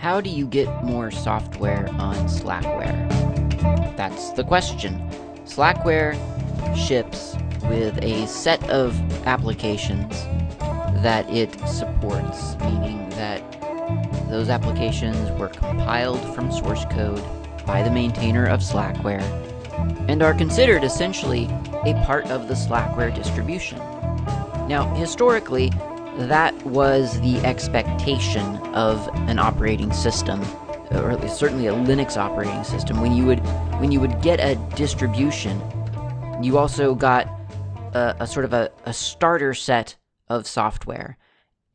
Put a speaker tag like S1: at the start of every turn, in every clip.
S1: How do you get more software on Slackware? That's the question. Slackware ships with a set of applications that it supports, meaning that those applications were compiled from source code by the maintainer of Slackware and are considered essentially a part of the Slackware distribution. Now, historically, that was the expectation of an operating system, or at least certainly a Linux operating system. When you would when you would get a distribution, you also got a, a sort of a, a starter set of software,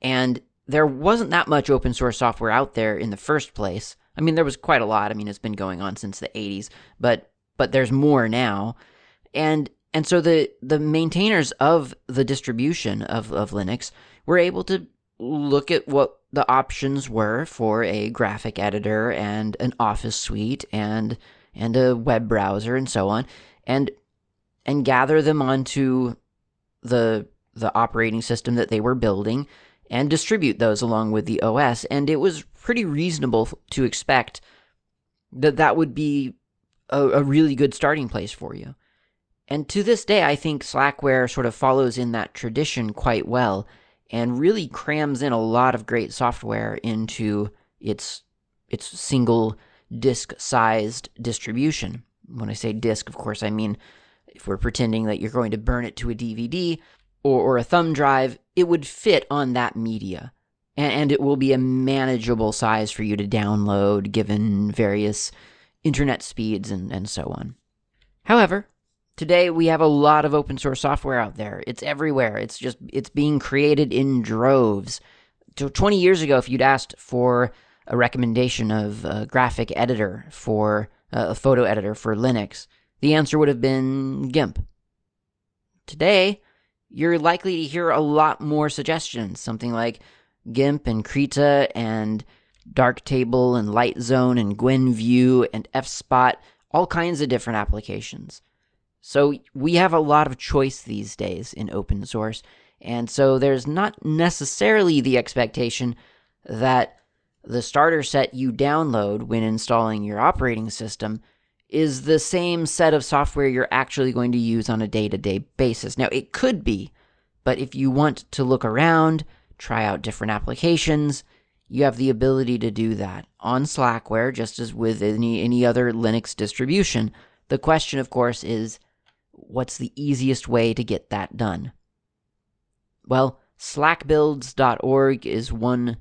S1: and there wasn't that much open source software out there in the first place. I mean, there was quite a lot. I mean, it's been going on since the 80s, but but there's more now. And and so the the maintainers of the distribution of, of Linux were able to look at what the options were for a graphic editor and an office suite and and a web browser and so on and and gather them onto the the operating system that they were building and distribute those along with the OS and it was pretty reasonable to expect that that would be a, a really good starting place for you. And to this day, I think Slackware sort of follows in that tradition quite well and really crams in a lot of great software into its its single disk sized distribution. When I say disk, of course, I mean if we're pretending that you're going to burn it to a DVD or, or a thumb drive, it would fit on that media. And, and it will be a manageable size for you to download given various internet speeds and, and so on. However, Today we have a lot of open source software out there. It's everywhere. It's just it's being created in droves. So 20 years ago if you'd asked for a recommendation of a graphic editor for uh, a photo editor for Linux, the answer would have been GIMP. Today, you're likely to hear a lot more suggestions, something like GIMP and Krita and Darktable and Lightzone and Gwenview and FSpot, all kinds of different applications. So we have a lot of choice these days in open source. And so there's not necessarily the expectation that the starter set you download when installing your operating system is the same set of software you're actually going to use on a day to day basis. Now, it could be, but if you want to look around, try out different applications, you have the ability to do that on Slackware, just as with any, any other Linux distribution. The question, of course, is what's the easiest way to get that done? Well, slackbuilds.org is one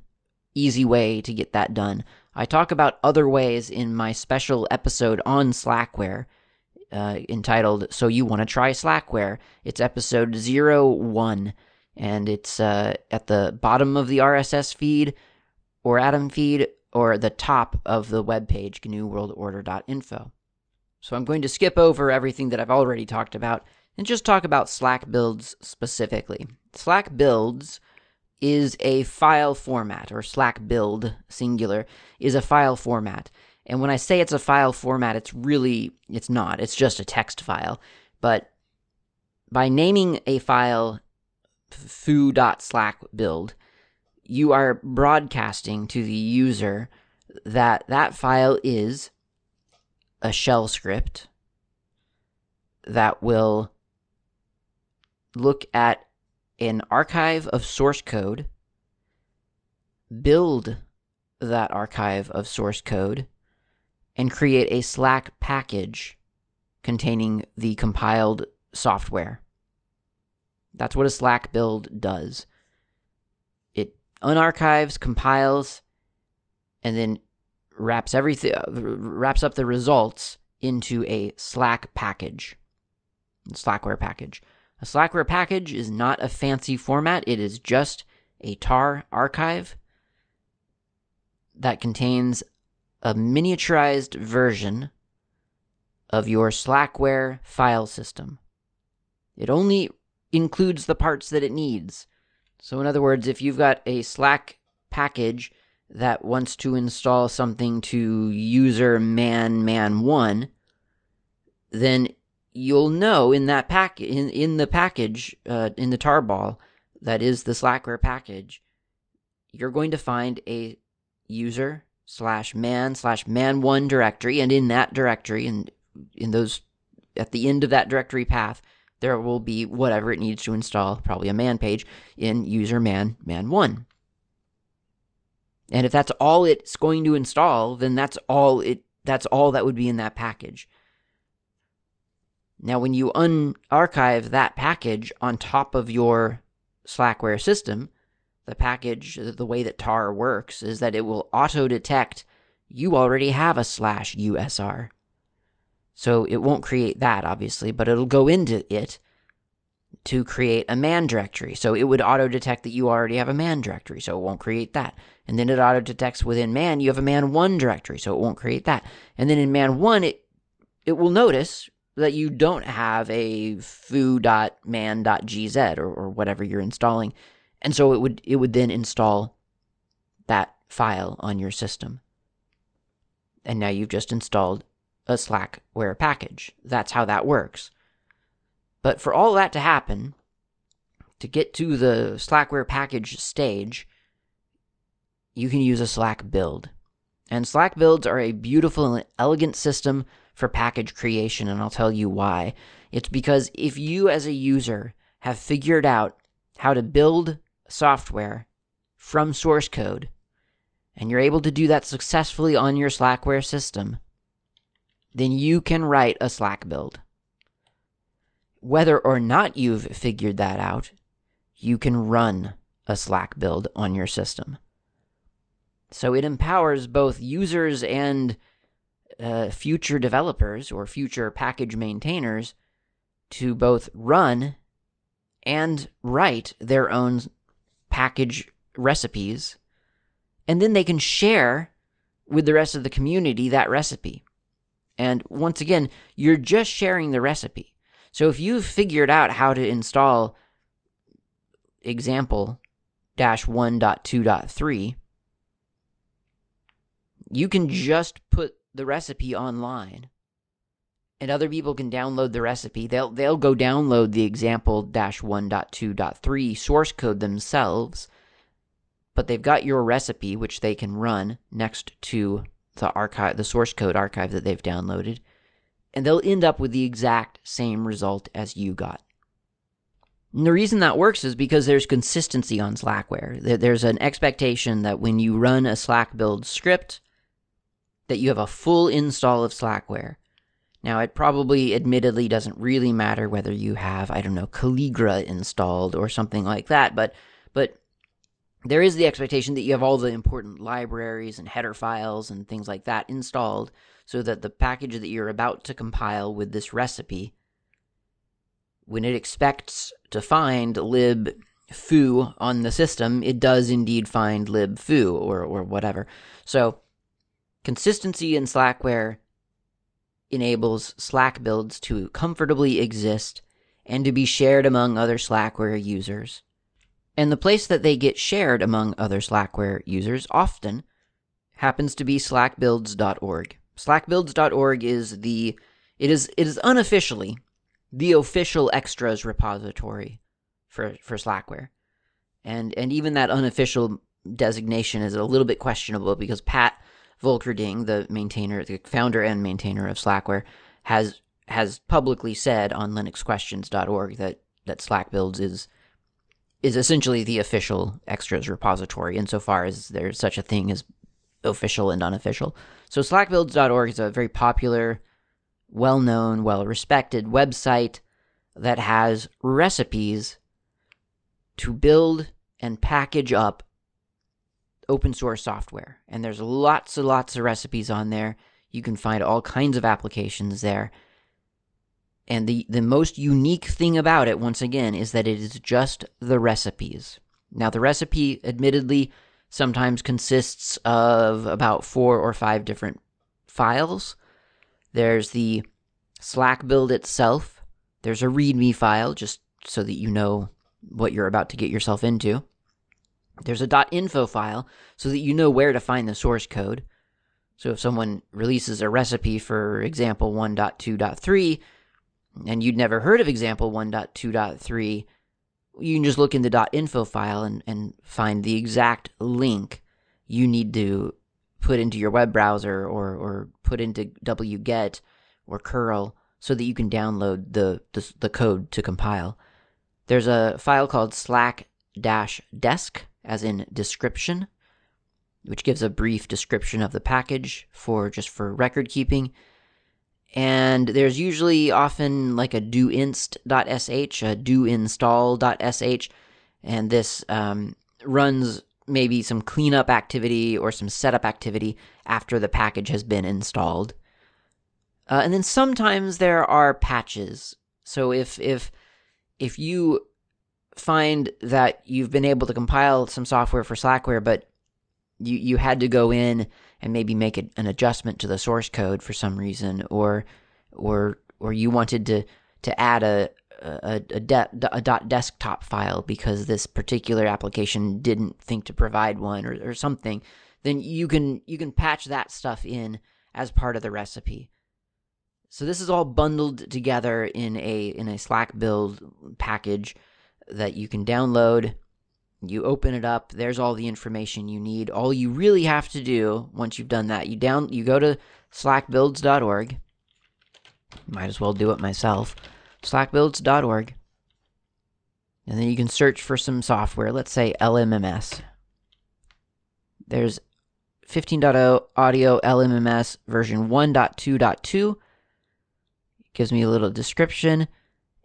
S1: easy way to get that done. I talk about other ways in my special episode on Slackware uh, entitled So You Want to Try Slackware. It's episode 01, and it's uh, at the bottom of the RSS feed or Atom feed or the top of the webpage, gnuworldorder.info. So I'm going to skip over everything that I've already talked about and just talk about Slack builds specifically. Slack builds is a file format, or Slack build singular is a file format. And when I say it's a file format, it's really it's not. It's just a text file. But by naming a file foo.slackbuild, you are broadcasting to the user that that file is a shell script that will look at an archive of source code, build that archive of source code, and create a Slack package containing the compiled software. That's what a Slack build does. It unarchives, compiles, and then wraps everything uh, wraps up the results into a Slack package. Slackware package. A Slackware package is not a fancy format, it is just a tar archive that contains a miniaturized version of your Slackware file system. It only includes the parts that it needs. So, in other words, if you've got a Slack package that wants to install something to user man man one, then you'll know in that pack in, in the package uh, in the tarball that is the Slackware package, you're going to find a user slash man slash man1 directory, and in that directory, and in those, at the end of that directory path, there will be whatever it needs to install, probably a man page, in user man man1. And if that's all it's going to install, then that's all it that's all that would be in that package. Now when you unarchive that package on top of your Slackware system, the package, the way that tar works is that it will auto detect you already have a slash USR. So it won't create that, obviously, but it'll go into it to create a man directory. So it would auto detect that you already have a man directory, so it won't create that. And then it auto detects within man you have a man one directory, so it won't create that. And then in man one, it it will notice that you don't have a foo.man.gz or, or whatever you're installing. And so it would it would then install that file on your system. And now you've just installed a Slackware package. That's how that works. But for all that to happen, to get to the Slackware package stage, you can use a Slack build. And Slack builds are a beautiful and elegant system for package creation, and I'll tell you why. It's because if you, as a user, have figured out how to build software from source code, and you're able to do that successfully on your Slackware system, then you can write a Slack build. Whether or not you've figured that out, you can run a Slack build on your system. So it empowers both users and uh, future developers or future package maintainers to both run and write their own package recipes. And then they can share with the rest of the community that recipe. And once again, you're just sharing the recipe. So if you've figured out how to install example dash 1.2.3 you can just put the recipe online and other people can download the recipe. They'll they'll go download the example 1.2.3 source code themselves, but they've got your recipe which they can run next to the archive the source code archive that they've downloaded, and they'll end up with the exact same result as you got. And the reason that works is because there's consistency on Slackware. There's an expectation that when you run a Slack build script, that you have a full install of Slackware. Now, it probably admittedly doesn't really matter whether you have, I don't know, Calligra installed or something like that, but but there is the expectation that you have all the important libraries and header files and things like that installed so that the package that you're about to compile with this recipe when it expects to find lib foo on the system, it does indeed find lib foo or or whatever. So Consistency in Slackware enables Slack builds to comfortably exist and to be shared among other Slackware users. And the place that they get shared among other Slackware users often happens to be slackbuilds.org. Slackbuilds.org is the it is it is unofficially the official extras repository for for Slackware. And and even that unofficial designation is a little bit questionable because Pat Volkerding, the maintainer, the founder and maintainer of Slackware, has has publicly said on linuxquestions.org that that Slack builds is is essentially the official extras repository insofar as there's such a thing as official and unofficial. So slackbuilds.org is a very popular, well-known, well-respected website that has recipes to build and package up open source software. And there's lots and lots of recipes on there. You can find all kinds of applications there. And the, the most unique thing about it, once again, is that it is just the recipes. Now, the recipe, admittedly, sometimes consists of about four or five different files. There's the Slack build itself, there's a README file, just so that you know what you're about to get yourself into. There's a .info file so that you know where to find the source code. So if someone releases a recipe for example 1.2.3 and you'd never heard of example 1.2.3, you can just look in the .info file and, and find the exact link you need to put into your web browser or, or put into wget or curl so that you can download the, the, the code to compile. There's a file called slack dash desk, as in description, which gives a brief description of the package for just for record keeping. And there's usually often like a doinst.sh, a doinstall.sh, and this um, runs maybe some cleanup activity or some setup activity after the package has been installed. Uh, and then sometimes there are patches. So if if if you find that you've been able to compile some software for Slackware, but you you had to go in and maybe make a, an adjustment to the source code for some reason, or or or you wanted to to add a a, a, de- a dot desktop file because this particular application didn't think to provide one or, or something, then you can you can patch that stuff in as part of the recipe. So this is all bundled together in a in a Slack build package that you can download. You open it up, there's all the information you need. All you really have to do once you've done that, you down you go to slackbuilds.org. Might as well do it myself. slackbuilds.org. And then you can search for some software, let's say LMMS. There's 15.0 audio LMMS version 1.2.2 It gives me a little description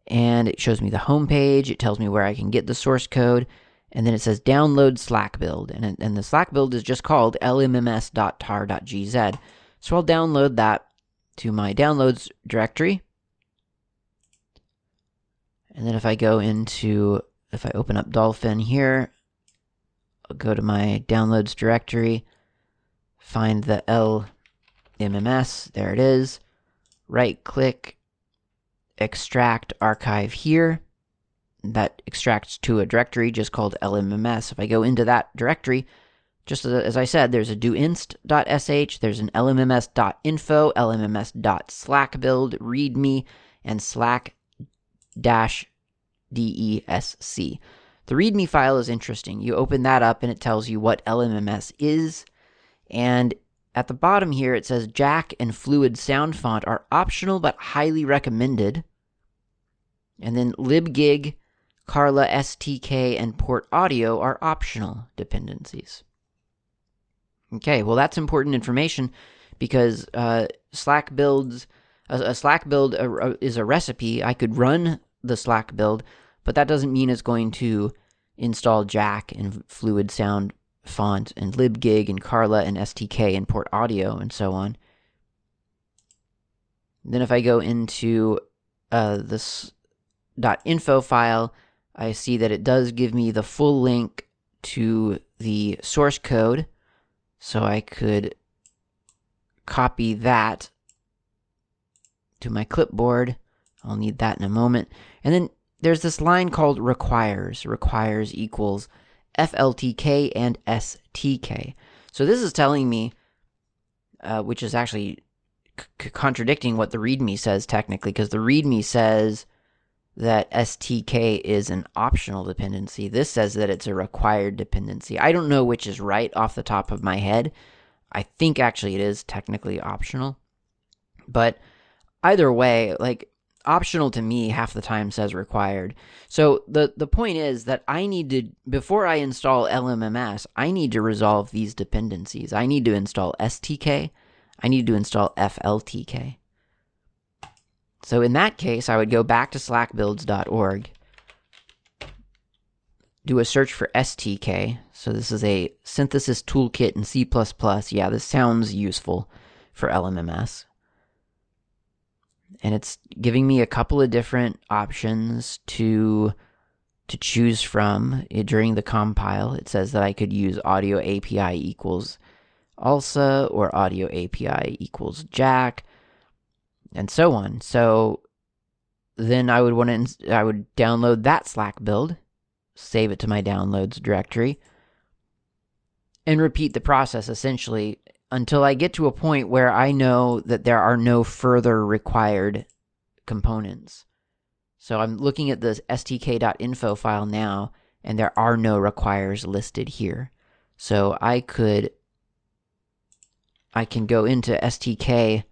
S1: and it shows me the home page. It tells me where I can get the source code. And then it says download Slack build. And, and the Slack build is just called lmms.tar.gz. So I'll download that to my downloads directory. And then if I go into, if I open up Dolphin here, I'll go to my downloads directory, find the LMMS, there it is, right click, extract archive here. That extracts to a directory just called LMMS. If I go into that directory, just as I said, there's a doinst.sh, there's an lmms.info, lmms.slackbuild, readme, and slack dash desc. The README file is interesting. You open that up and it tells you what LMMS is. And at the bottom here, it says Jack and Fluid Sound Font are optional but highly recommended. And then libgig, Carla STK, and port audio are optional dependencies. Okay, well, that's important information because uh, Slack builds a, a Slack build a, a, is a recipe. I could run the Slack build, but that doesn't mean it's going to install Jack and Fluid Sound Font and libgig and Carla and STK and port audio and so on. Then if I go into uh, this .info file, I see that it does give me the full link to the source code. So I could copy that to my clipboard. I'll need that in a moment. And then there's this line called requires. Requires equals FLTK and STK. So this is telling me, uh, which is actually c- contradicting what the README says technically, because the README says that STK is an optional dependency. This says that it's a required dependency. I don't know which is right off the top of my head. I think actually it is technically optional. But either way, like optional to me half the time says required. So the the point is that I need to before I install LMMS, I need to resolve these dependencies. I need to install STK, I need to install FLTK. So in that case, I would go back to slackbuilds.org, do a search for STK. So this is a synthesis toolkit in C++. Yeah, this sounds useful for LMMS. And it's giving me a couple of different options to to choose from during the compile. It says that I could use audio API equals ALSA or audio API equals Jack and so on. So then I would want to I would download that Slack build, save it to my downloads directory, and repeat the process essentially until I get to a point where I know that there are no further required components. So I'm looking at the stk.info file now, and there are no requires listed here. So I could I can go into STK,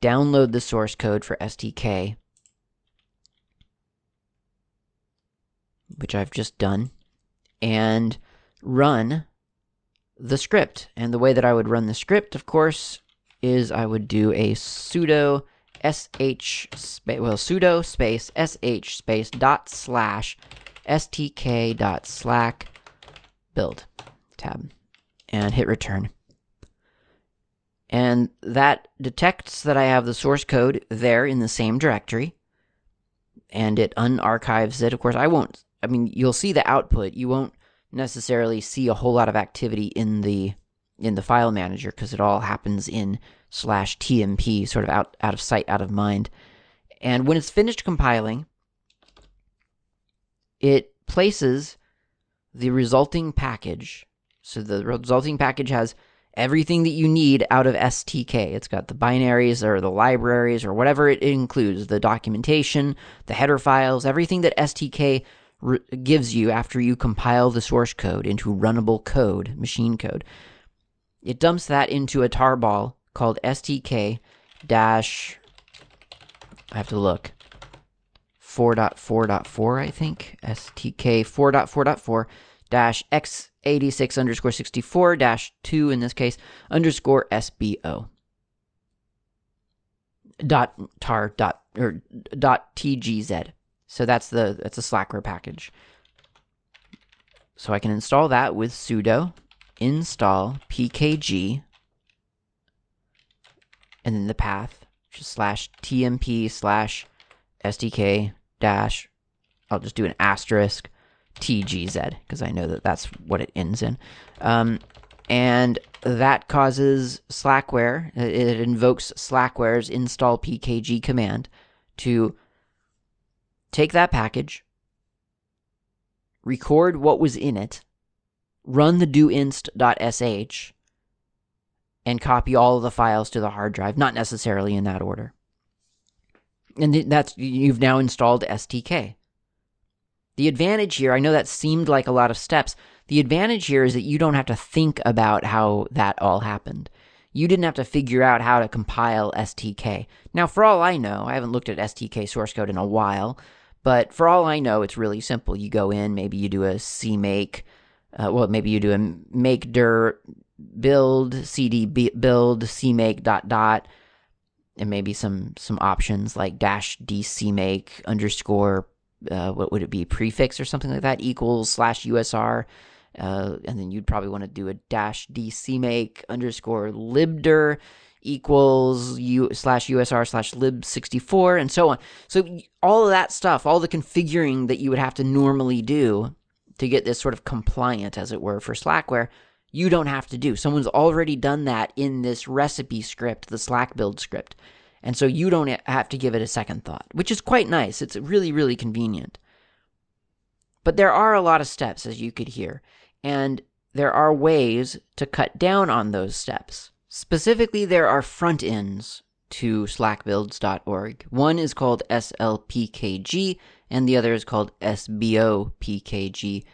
S1: download the source code for STK, which I've just done, and run the script. And the way that I would run the script, of course, is I would do a sudo sh space well sudo space sh space dot slash stk dot slack build tab and hit return. And that detects that I have the source code there in the same directory and it unarchives it. Of course, I won't, I mean, you'll see the output. You won't necessarily see a whole lot of activity in the in the file manager because it all happens in slash tmp sort of out out of sight out of mind and when it's finished compiling it places the resulting package so the resulting package has everything that you need out of stk it's got the binaries or the libraries or whatever it includes the documentation the header files everything that stk gives you after you compile the source code into runnable code, machine code. It dumps that into a tarball called STK dash. I have to look. 4.4.4, I think. STK 4.4.4 dash x86 underscore 64 dash 2 in this case underscore SBO dot tar dot or dot tgz so that's the that's a Slackware package. So I can install that with sudo install pkg and then the path is slash tmp slash stk dash I'll just do an asterisk tgz because I know that that's what it ends in. Um, and that causes Slackware, it invokes Slackware's install pkg command to take that package, record what was in it, run the doinst.sh, and copy all of the files to the hard drive, not necessarily in that order. And that's you've now installed STK. The advantage here, I know that seemed like a lot of steps. The advantage here is that you don't have to think about how that all happened you didn't have to figure out how to compile STK. Now, for all I know, I haven't looked at STK source code in a while, but for all I know, it's really simple. You go in, maybe you do a CMake, uh, well, maybe you do a make dir build cd build cmake dot dot, and maybe some some options like dash dcmake underscore uh, what would it be prefix or something like that equals slash usr uh, and then you'd probably want to do a dash dcmake underscore libdir equals u slash usr slash lib64 and so on. So all of that stuff, all the configuring that you would have to normally do to get this sort of compliant, as it were, for Slackware, you don't have to do. Someone's already done that in this recipe script, the Slack build script. And so you don't have to give it a second thought, which is quite nice. It's really, really convenient. But there are a lot of steps, as you could hear. And there are ways to cut down on those steps. Specifically, there are front ends to slackbuilds.org. One is called SLPKG, and the other is called SBOPKG.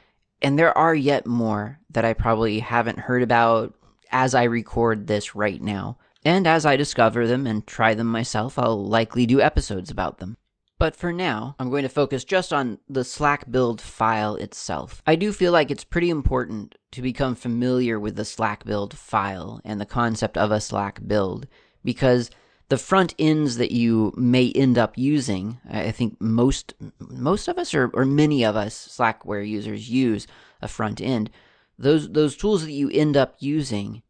S1: And there are yet more that I probably haven't heard about as I record this right now. And as I discover them and try them myself, I'll likely do episodes about them. But for now, I'm going to focus just on the Slack build file itself. I do feel like it's pretty important to become familiar with the Slack build file and the concept of a Slack build because the front ends that you may end up using, I think most most of us or, or many of us Slackware users use a front end. Those those tools that you end up using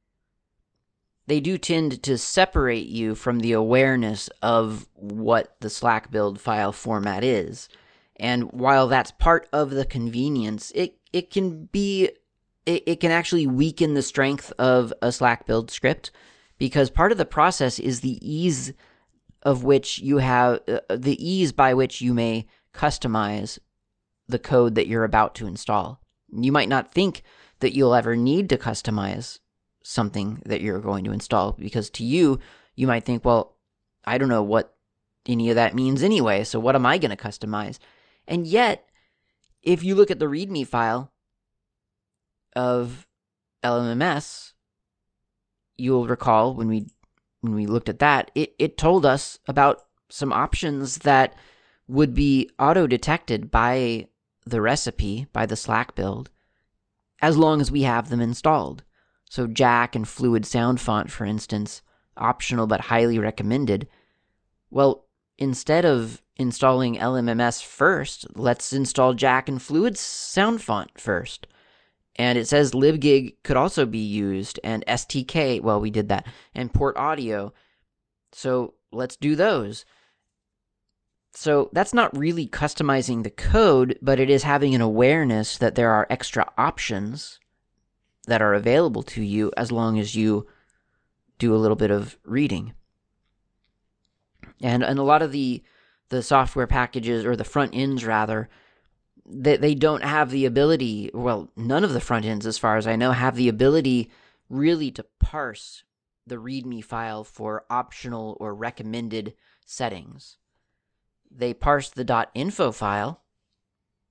S1: they do tend to separate you from the awareness of what the Slack build file format is. And while that's part of the convenience, it, it can be, it, it can actually weaken the strength of a Slack build script because part of the process is the ease of which you have, uh, the ease by which you may customize the code that you're about to install. You might not think that you'll ever need to customize something that you're going to install because to you, you might think, well, I don't know what any of that means anyway, so what am I going to customize? And yet, if you look at the README file of LMMS, you'll recall when we when we looked at that, it, it told us about some options that would be auto detected by the recipe, by the Slack build, as long as we have them installed. So, Jack and Fluid Sound Font, for instance, optional but highly recommended. Well, instead of installing LMMS first, let's install Jack and Fluid Sound Font first. And it says libgig could also be used, and STK, well, we did that, and port audio. So let's do those. So that's not really customizing the code, but it is having an awareness that there are extra options that are available to you as long as you do a little bit of reading. And and a lot of the the software packages or the front ends rather they, they don't have the ability well none of the front ends as far as i know have the ability really to parse the readme file for optional or recommended settings they parse the .info file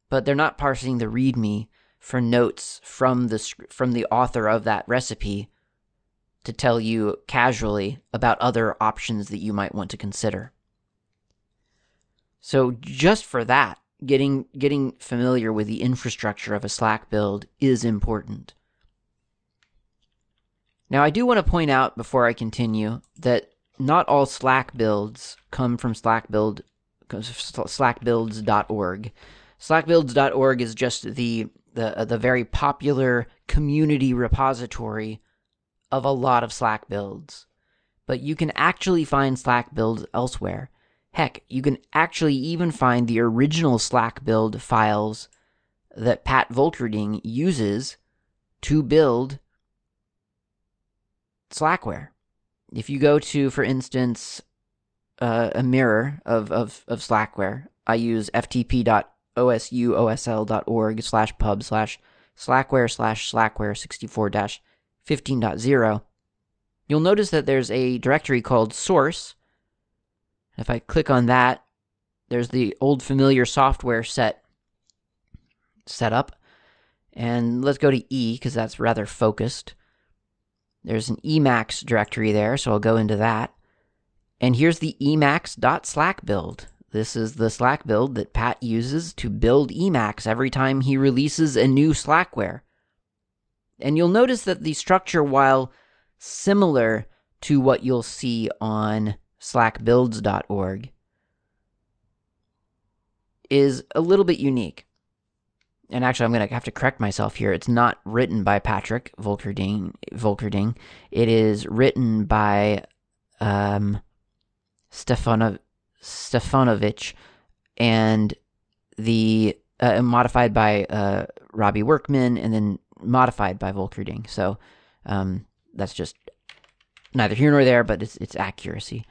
S1: but they're not parsing the readme for notes from the from the author of that recipe to tell you casually about other options that you might want to consider so just for that getting getting familiar with the infrastructure of a Slack build is important. Now, I do want to point out before I continue that not all Slack builds come from Slack build slackbuilds.org. Slackbuilds.org is just the the the very popular community repository of a lot of Slack builds. But you can actually find Slack builds elsewhere. Heck, you can actually even find the original Slack build files that Pat Volkerding uses to build Slackware. If you go to, for instance, uh, a mirror of, of, of Slackware, I use ftp.osuosl.org slash pub slash slackware slash slackware 64 15.0. You'll notice that there's a directory called source if I click on that, there's the old familiar software set set up. And let's go to E because that's rather focused. There's an Emacs directory there, so I'll go into that. And here's the emacs.slack build. This is the Slack build that Pat uses to build Emacs every time he releases a new Slackware. And you'll notice that the structure, while similar to what you'll see on slackbuilds.org is a little bit unique. And actually, I'm going to have to correct myself here. It's not written by Patrick Volkerding. Volkerding. It is written by um, Stefano, Stefanovic and the uh, modified by uh, Robby Workman and then modified by Volkerding. So um, that's just neither here nor there, but it's it's accuracy.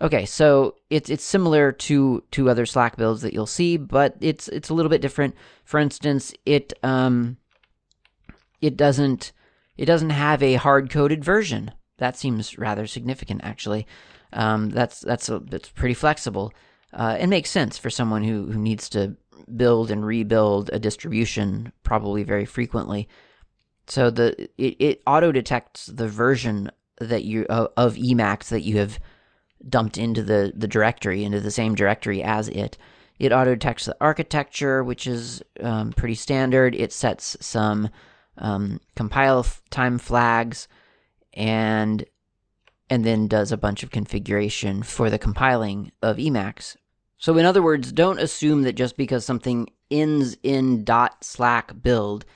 S1: Okay, so it's it's similar to to other Slack builds that you'll see, but it's it's a little bit different. For instance, it um it doesn't it doesn't have a hard coded version. That seems rather significant, actually. Um, that's that's a, it's pretty flexible. Uh, it makes sense for someone who who needs to build and rebuild a distribution probably very frequently. So the it, it auto detects the version that you uh, of Emacs that you have dumped into the, the directory, into the same directory as it. It auto detects the architecture, which is um, pretty standard. It sets some um, compile time flags and and then does a bunch of configuration for the compiling of Emacs. So in other words, don't assume that just because something ends in dot .slack build,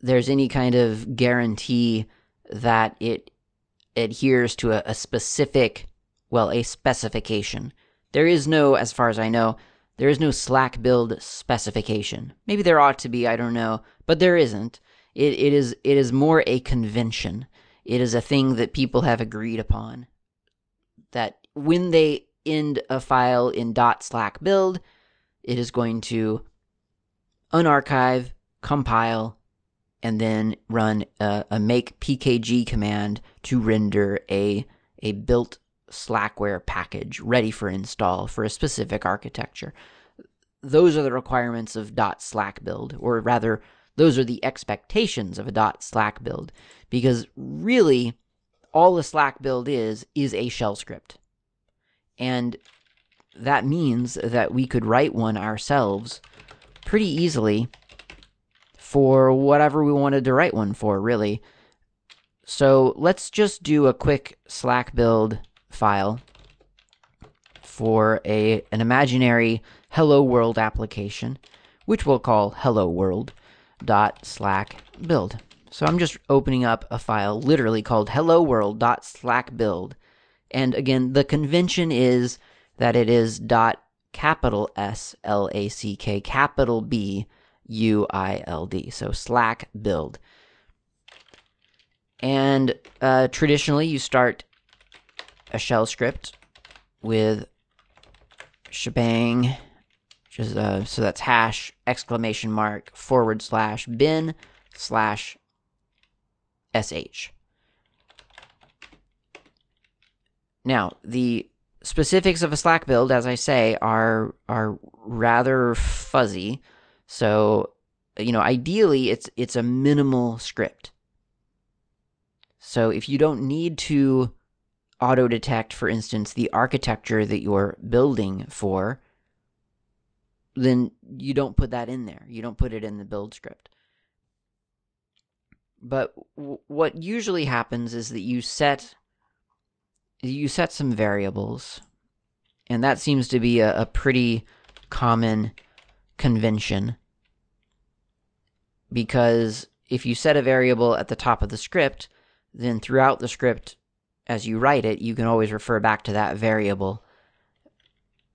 S1: there's any kind of guarantee that it adheres to a, a specific well, a specification. There is no, as far as I know, there is no Slack build specification. Maybe there ought to be, I don't know, but there isn't. It, it is it is more a convention. It is a thing that people have agreed upon. That when they end a file in .slack build, it is going to unarchive, compile, and then run a, a make pkg command to render a a built Slackware package ready for install for a specific architecture. Those are the requirements of .slack build, or rather, those are the expectations of a dot .slack build, because really, all a Slack build is, is a shell script. And that means that we could write one ourselves pretty easily for whatever we wanted to write one for, really. So let's just do a quick Slack build file for a an imaginary hello world application, which we'll call hello world dot slack build. So I'm just opening up a file literally called hello world dot slack build. And again, the convention is that it is dot capital S L A C K capital B U I L D. So Slack build. And uh, traditionally, you start a shell script with shebang, just, uh, so that's hash exclamation mark forward slash bin slash sh. Now, the specifics of a Slack build, as I say, are are rather fuzzy. So, you know, ideally it's it's a minimal script. So if you don't need to auto detect, for instance, the architecture that you're building for, then you don't put that in there. You don't put it in the build script. But w- what usually happens is that you set you set some variables, and that seems to be a, a pretty common convention because if you set a variable at the top of the script, then throughout the script, as you write it, you can always refer back to that variable.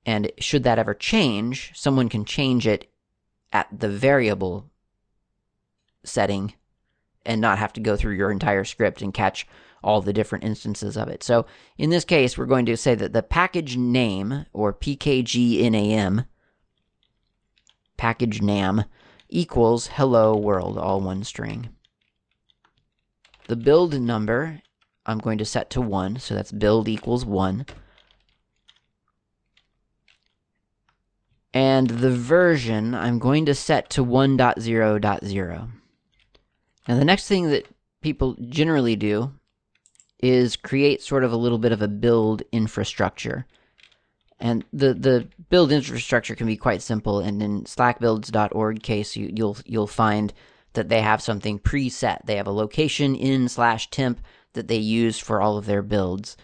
S1: And should that ever change, someone can change it at the variable setting and not have to go through your entire script and catch all the different instances of it. So in this case, we're going to say that the package name, or pkgnam, package nam, equals hello world, all one string. The build number, I'm going to set to 1, so that's build equals 1. And the version, I'm going to set to 1.0.0. Now, the next thing that people generally do is create sort of a little bit of a build infrastructure. And the, the build infrastructure can be quite simple. And in slackbuilds.org case, you, you'll you'll find that they have something preset. They have a location in slash temp that they use for all of their builds.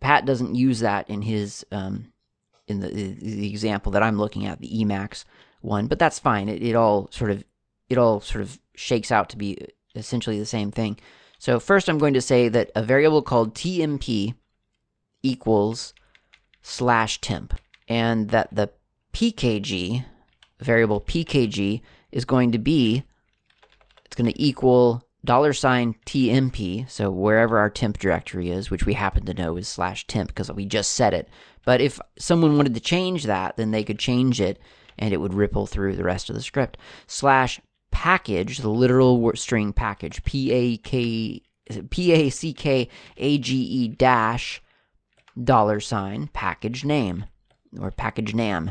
S1: Pat doesn't use that in his um, in the, the example that I'm looking at, the Emacs one, but that's fine. It, it all sort of it all sort of shakes out to be essentially the same thing. So first I'm going to say that a variable called tmp equals slash temp, and that the pkg, variable pkg, is going to be, it's going to equal dollar sign tmp, so wherever our temp directory is, which we happen to know is slash temp because we just set it. But if someone wanted to change that, then they could change it and it would ripple through the rest of the script. Slash package, the literal string package, P A K P A C K A G E dash dollar sign package name or package nam.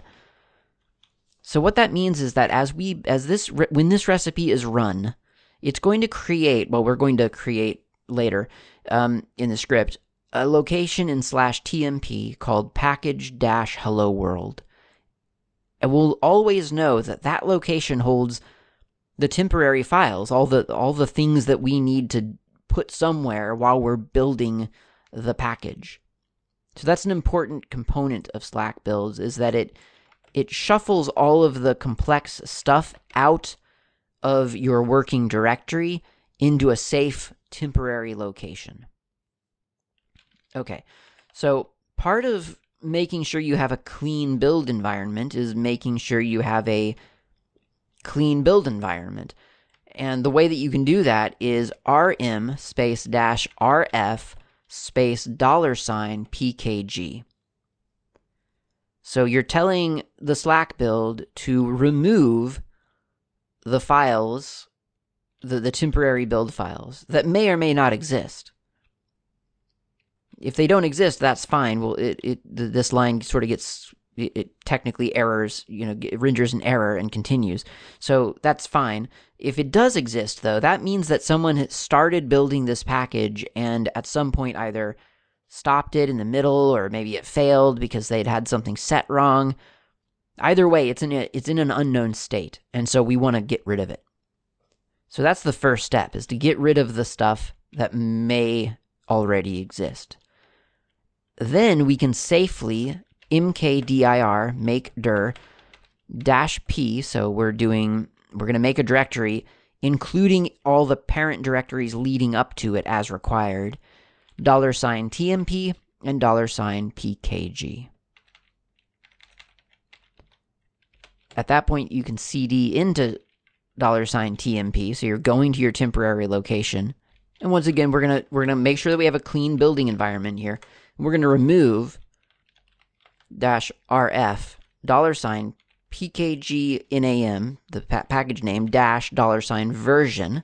S1: So what that means is that as we as this when this recipe is run, it's going to create. Well, we're going to create later um, in the script a location in slash tmp called package dash hello world. And we'll always know that that location holds the temporary files, all the all the things that we need to put somewhere while we're building the package. So that's an important component of Slack builds is that it it shuffles all of the complex stuff out of your working directory into a safe temporary location. Okay. So part of making sure you have a clean build environment is making sure you have a clean build environment. And the way that you can do that is rm space dash rf space dollar sign pkg. So you're telling the Slack build to remove the files, the, the temporary build files that may or may not exist. If they don't exist, that's fine. Well, it, it this line sort of gets it, it technically errors, you know, renders an error and continues. So that's fine. If it does exist, though, that means that someone has started building this package and at some point either stopped it in the middle or maybe it failed because they'd had something set wrong. Either way, it's in a, it's in an unknown state, and so we want to get rid of it. So that's the first step is to get rid of the stuff that may already exist. Then we can safely mkdir make dir dash p. So we're doing we're going to make a directory including all the parent directories leading up to it as required. Dollar sign tmp and dollar sign pkg. At that point, you can cd into dollar sign tmp. So you're going to your temporary location. And once again, we're gonna we're gonna make sure that we have a clean building environment here. And We're gonna remove dash rf dollar sign pkg nam the pa- package name dash dollar sign version.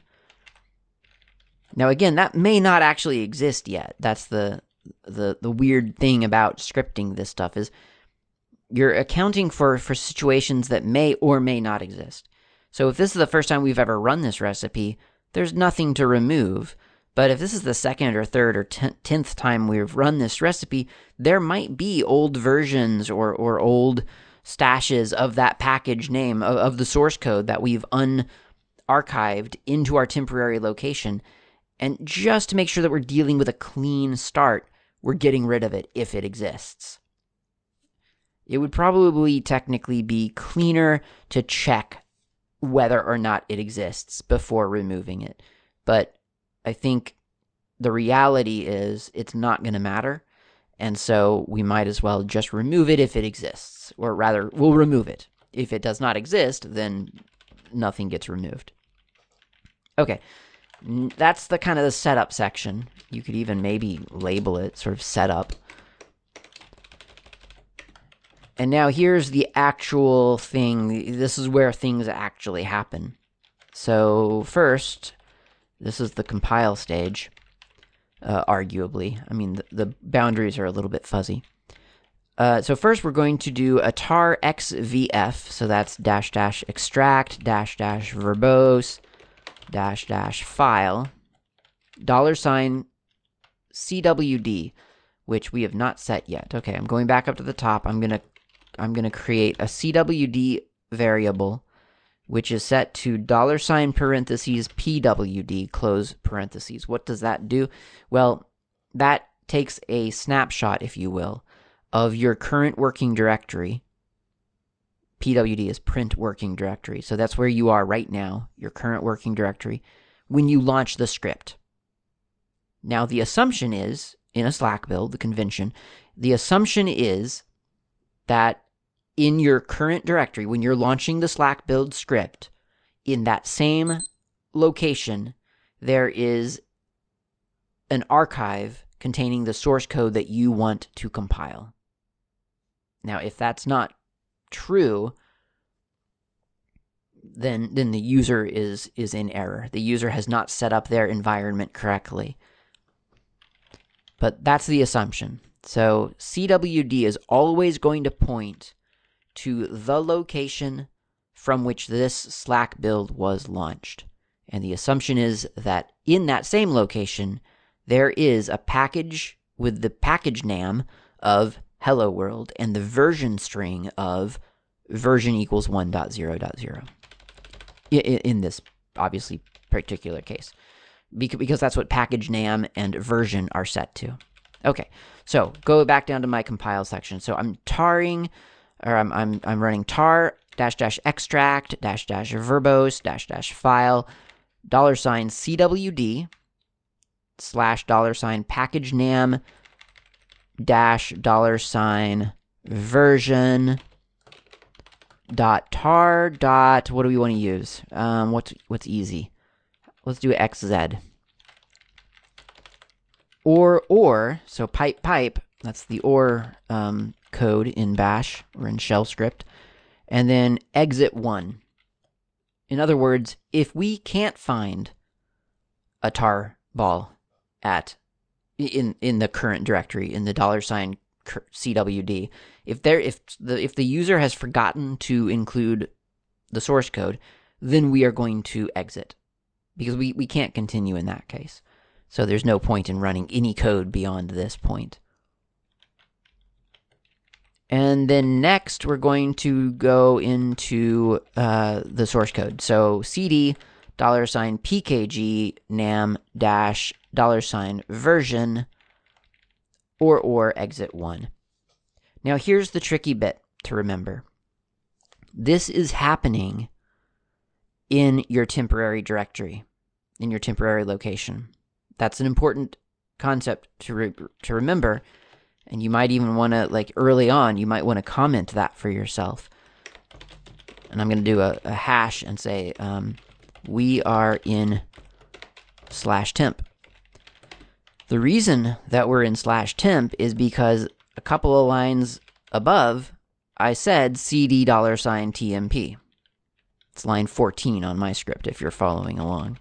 S1: Now again, that may not actually exist yet. That's the the the weird thing about scripting this stuff is you're accounting for for situations that may or may not exist. So if this is the first time we've ever run this recipe, there's nothing to remove. But if this is the second or third or tenth time we've run this recipe, there might be old versions or, or old stashes of that package name, of, of the source code that we've unarchived into our temporary location. And just to make sure that we're dealing with a clean start, we're getting rid of it if it exists. It would probably technically be cleaner to check whether or not it exists before removing it. But I think the reality is it's not going to matter. And so we might as well just remove it if it exists. Or rather, we'll remove it. If it does not exist, then nothing gets removed. Okay, that's the kind of the setup section. You could even maybe label it sort of setup. And now here's the actual thing. This is where things actually happen. So first, this is the compile stage, uh, arguably. I mean, the, the, boundaries are a little bit fuzzy. Uh, so first we're going to do a tar xvf, so that's dash dash extract dash dash verbose dash dash file dollar sign cwd, which we have not set yet. Okay, I'm going back up to the top. I'm gonna I'm going to create a CWD variable, which is set to dollar sign parentheses PWD close parentheses. What does that do? Well, that takes a snapshot, if you will, of your current working directory. PWD is print working directory. So that's where you are right now, your current working directory, when you launch the script. Now, the assumption is, in a Slack build, the convention, the assumption is that in your current directory, when you're launching the Slack build script, in that same location, there is an archive containing the source code that you want to compile. Now, if that's not true, then then the user is is in error. The user has not set up their environment correctly. But that's the assumption. So CWD is always going to point to the location from which this Slack build was launched. And the assumption is that in that same location, there is a package with the package name of hello world and the version string of version equals 1.0.0 in this obviously particular case. Because that's what package name and version are set to. Okay so go back down to my compile section. So i'm tarring or I'm, I'm, I'm running tar dash dash extract dash dash verbose dash dash file dollar sign cwd slash dollar sign package nam dash dollar sign version dot tar dot what do we want to use? Um what's what's easy? Let's do xz or or so pipe pipe that's the or um, code in bash or in shell script, and then exit one. In other words, if we can't find a tar ball at in in the current directory in the dollar sign CWD. If there if the if the user has forgotten to include the source code, then we are going to exit because we, we can't continue in that case. So there's no point in running any code beyond this point. And then next, we're going to go into uh, the source code. So cd dollar sign pkg nam dash dollar sign version or or exit one. Now here's the tricky bit to remember. This is happening in your temporary directory, in your temporary location. That's an important concept to re- to remember and you might even want to like early on you might want to comment that for yourself. And i'm going to do a, a, hash and say um, we are in slash temp. The reason that we're in slash temp is because a couple of lines above i said cd dollar sign tmp it's line 14 on my script if you're following along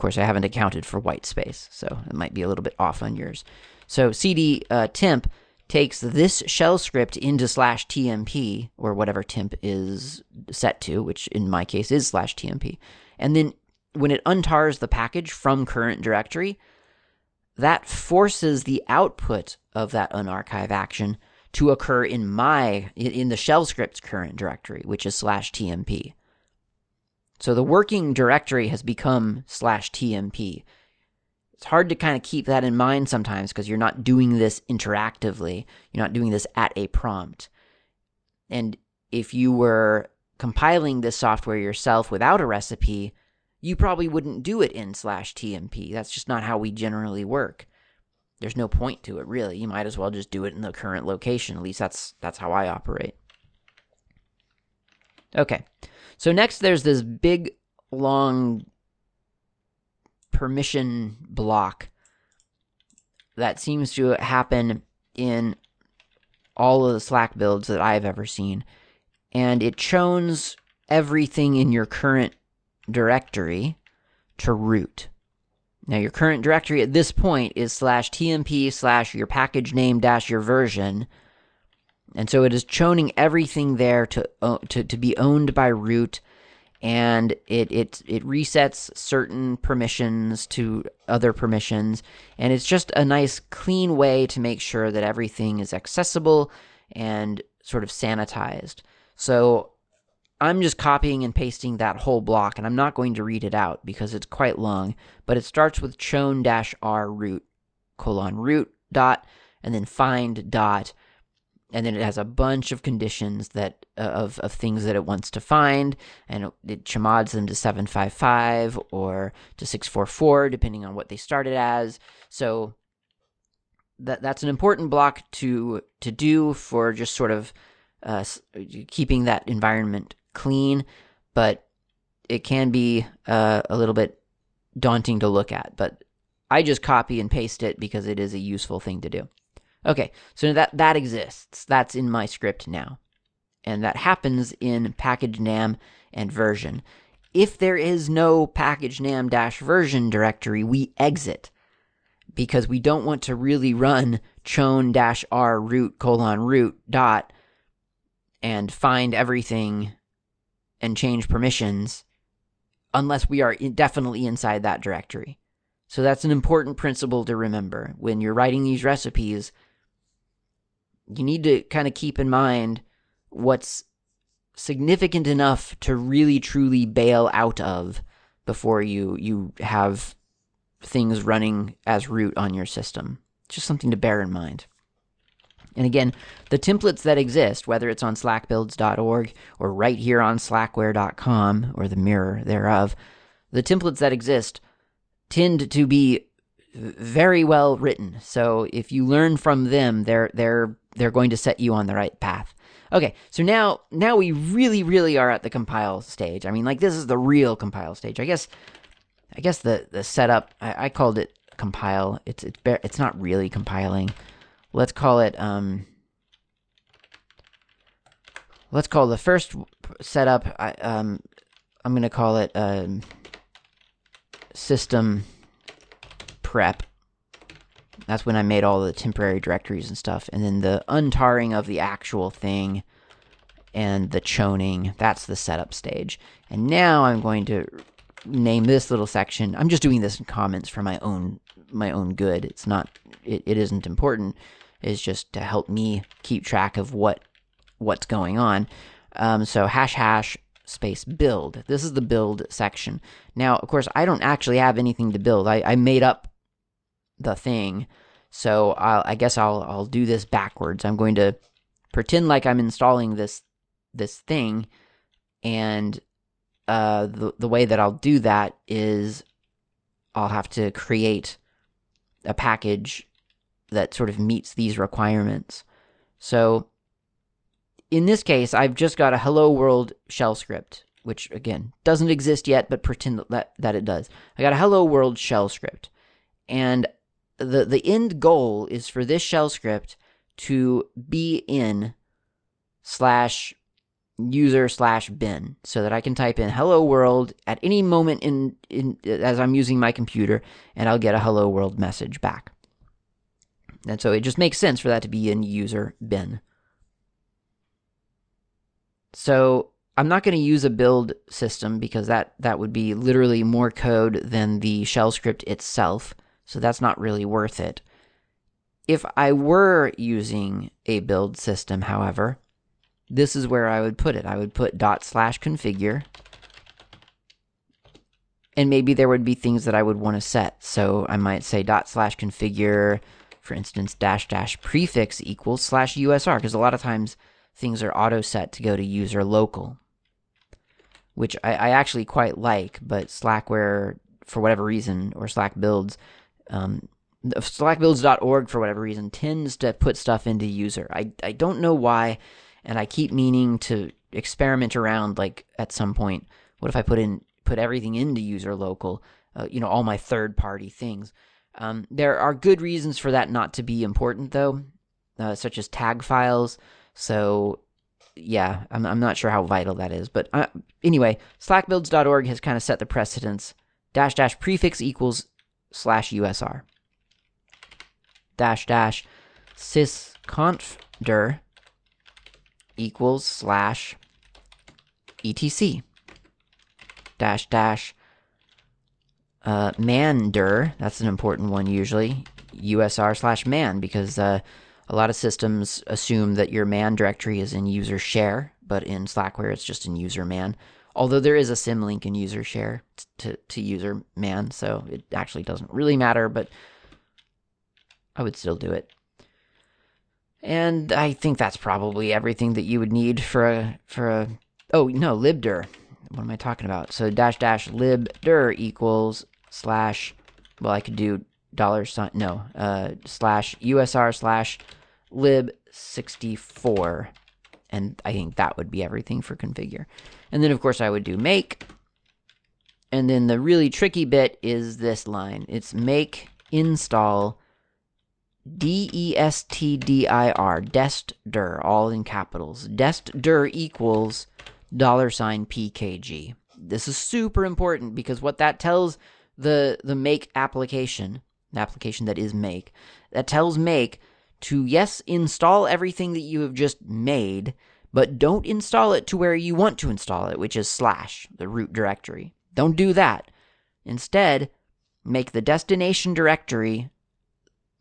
S1: of course i haven't accounted for white space so it might be a little bit off on yours so cd uh, temp takes this shell script into slash tmp or whatever temp is set to, which in my case is slash tmp, and then when it untars the package from current directory, that forces the output of that unarchive action to occur in my in the shell script's current directory, which is slash tmp. So the working directory has become slash tmp it's hard to kind of keep that in mind sometimes because you're not doing this interactively. You're not doing this at a prompt. And if you were compiling this software yourself without a recipe, you probably wouldn't do it in slash TMP. That's just not how we generally work. There's no point to it really. You might as well just do it in the current location. At least that's that's how I operate. Okay. So next there's this big long permission block that seems to happen in all of the Slack builds that I've ever seen. And it chones everything in your current directory to root. Now, your current directory at this point is slash tmp slash your package name dash your version. And so it is choning everything there to, uh, to, to be owned by root and it it it resets certain permissions to other permissions. And it's just a nice clean way to make sure that everything is accessible and sort of sanitized. So i'm just copying and pasting that whole block and i'm not going to read it out because it's quite long but it starts with chown dash r root colon root dot and then find dot and then it has a bunch of conditions that uh, of of things that it wants to find, and it, it them to seven five five or to six four four, depending on what they started as. So that that's an important block to to do for just sort of uh, keeping that environment clean, but it can be uh, a little bit daunting to look at. But I just copy and paste it because it is a useful thing to do. Okay, so that that exists. That's in my script now. And that happens in package nam and version. If there is no package nam dash version directory, we exit because we don't want to really run chown dash r root colon root dot and find everything and change permissions unless we are definitely inside that directory. So that's an important principle to remember when you're writing these recipes you need to kind of keep in mind what's significant enough to really truly bail out of before you you have things running as root on your system. Just something to bear in mind. And again, the templates that exist, whether it's on slackbuilds.org or right here on slackware.com or the mirror thereof, the templates that exist tend to be very well written. So if you learn from them, they're they're they're going to set you on the right path. Okay, so now now we really really are at the compile stage. I mean, like this is the real compile stage. I guess I guess the the setup I, I called it compile. It's it's it's not really compiling. Let's call it um. Let's call the first setup. I, um, I'm gonna call it um, system prep. That's when I made all the temporary directories and stuff. And then the untarring of the actual thing and the choning, that's the setup stage. And now I'm going to name this little section. I'm just doing this in comments for my own my own good. It's not it, it isn't important. It's just to help me keep track of what what's going on. Um, so hash hash space build. This is the build section. Now, of course, I don't actually have anything to build. I, I made up the thing. So I'll, I guess I'll I'll do this backwards. I'm going to pretend like I'm installing this this thing, and uh, the the way that I'll do that is I'll have to create a package that sort of meets these requirements. So in this case, I've just got a hello world shell script, which again doesn't exist yet, but pretend that, that it does. I got a hello world shell script. And the, the end goal is for this shell script to be in slash user slash bin so that I can type in hello world at any moment in, in as I'm using my computer and I'll get a hello world message back. And so it just makes sense for that to be in user bin. So I'm not going to use a build system because that, that would be literally more code than the shell script itself. So that's not really worth it. If I were using a build system, however, this is where I would put it. I would put dot slash configure. And maybe there would be things that I would want to set. So I might say dot slash configure, for instance, dash dash prefix equals slash USR, because a lot of times things are auto set to go to user local, which I, I actually quite like, but Slackware, for whatever reason, or Slack builds, um, slackbuilds.org, for whatever reason, tends to put stuff into user. I, I don't know why, and I keep meaning to experiment around, like, at some point, what if I put in put everything into user local, uh, you know, all my third party things. Um, there are good reasons for that not to be important, though, uh, such as tag files. So, yeah, I'm, I'm not sure how vital that is. But uh, anyway, slackbuilds.org has kind of set the precedence. Dash dash prefix equals slash USR. Dash dash sysconfdir equals slash etc. Dash dash uh, mandir, that's an important one usually, USR slash man, because uh, a lot of systems assume that your man directory is in user share, but in Slackware it's just in user man. Although there is a symlink in user share to, to user man, so it actually doesn't really matter, but I would still do it. And I think that's probably everything that you would need for a for a oh no libdir. What am I talking about? So dash dash libdir equals slash well I could do dollar sign no uh slash usr slash lib64. And I think that would be everything for configure. And then, of course, I would do make. And then the really tricky bit is this line. It's make install D-E-S-T-D-I-R, destdir, all in capitals. Destdir equals dollar sign PKG. This is super important because what that tells the the make application, the application that is make, that tells make to, yes, install everything that you have just made, but don't install it to where you want to install it, which is slash, the root directory. Don't do that. Instead, make the destination directory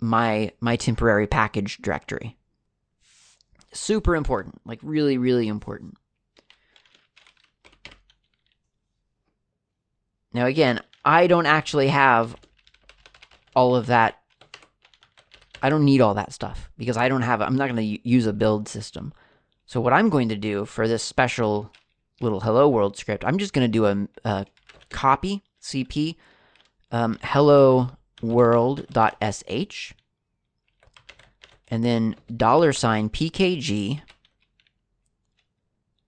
S1: my my temporary package directory. Super important, like really really important. Now again, I don't actually have all of that I don't need all that stuff because I don't have, I'm not going to use a build system. So what I'm going to do for this special little hello world script, I'm just going to do a, a, copy cp um, hello world.sh and then dollar sign pkg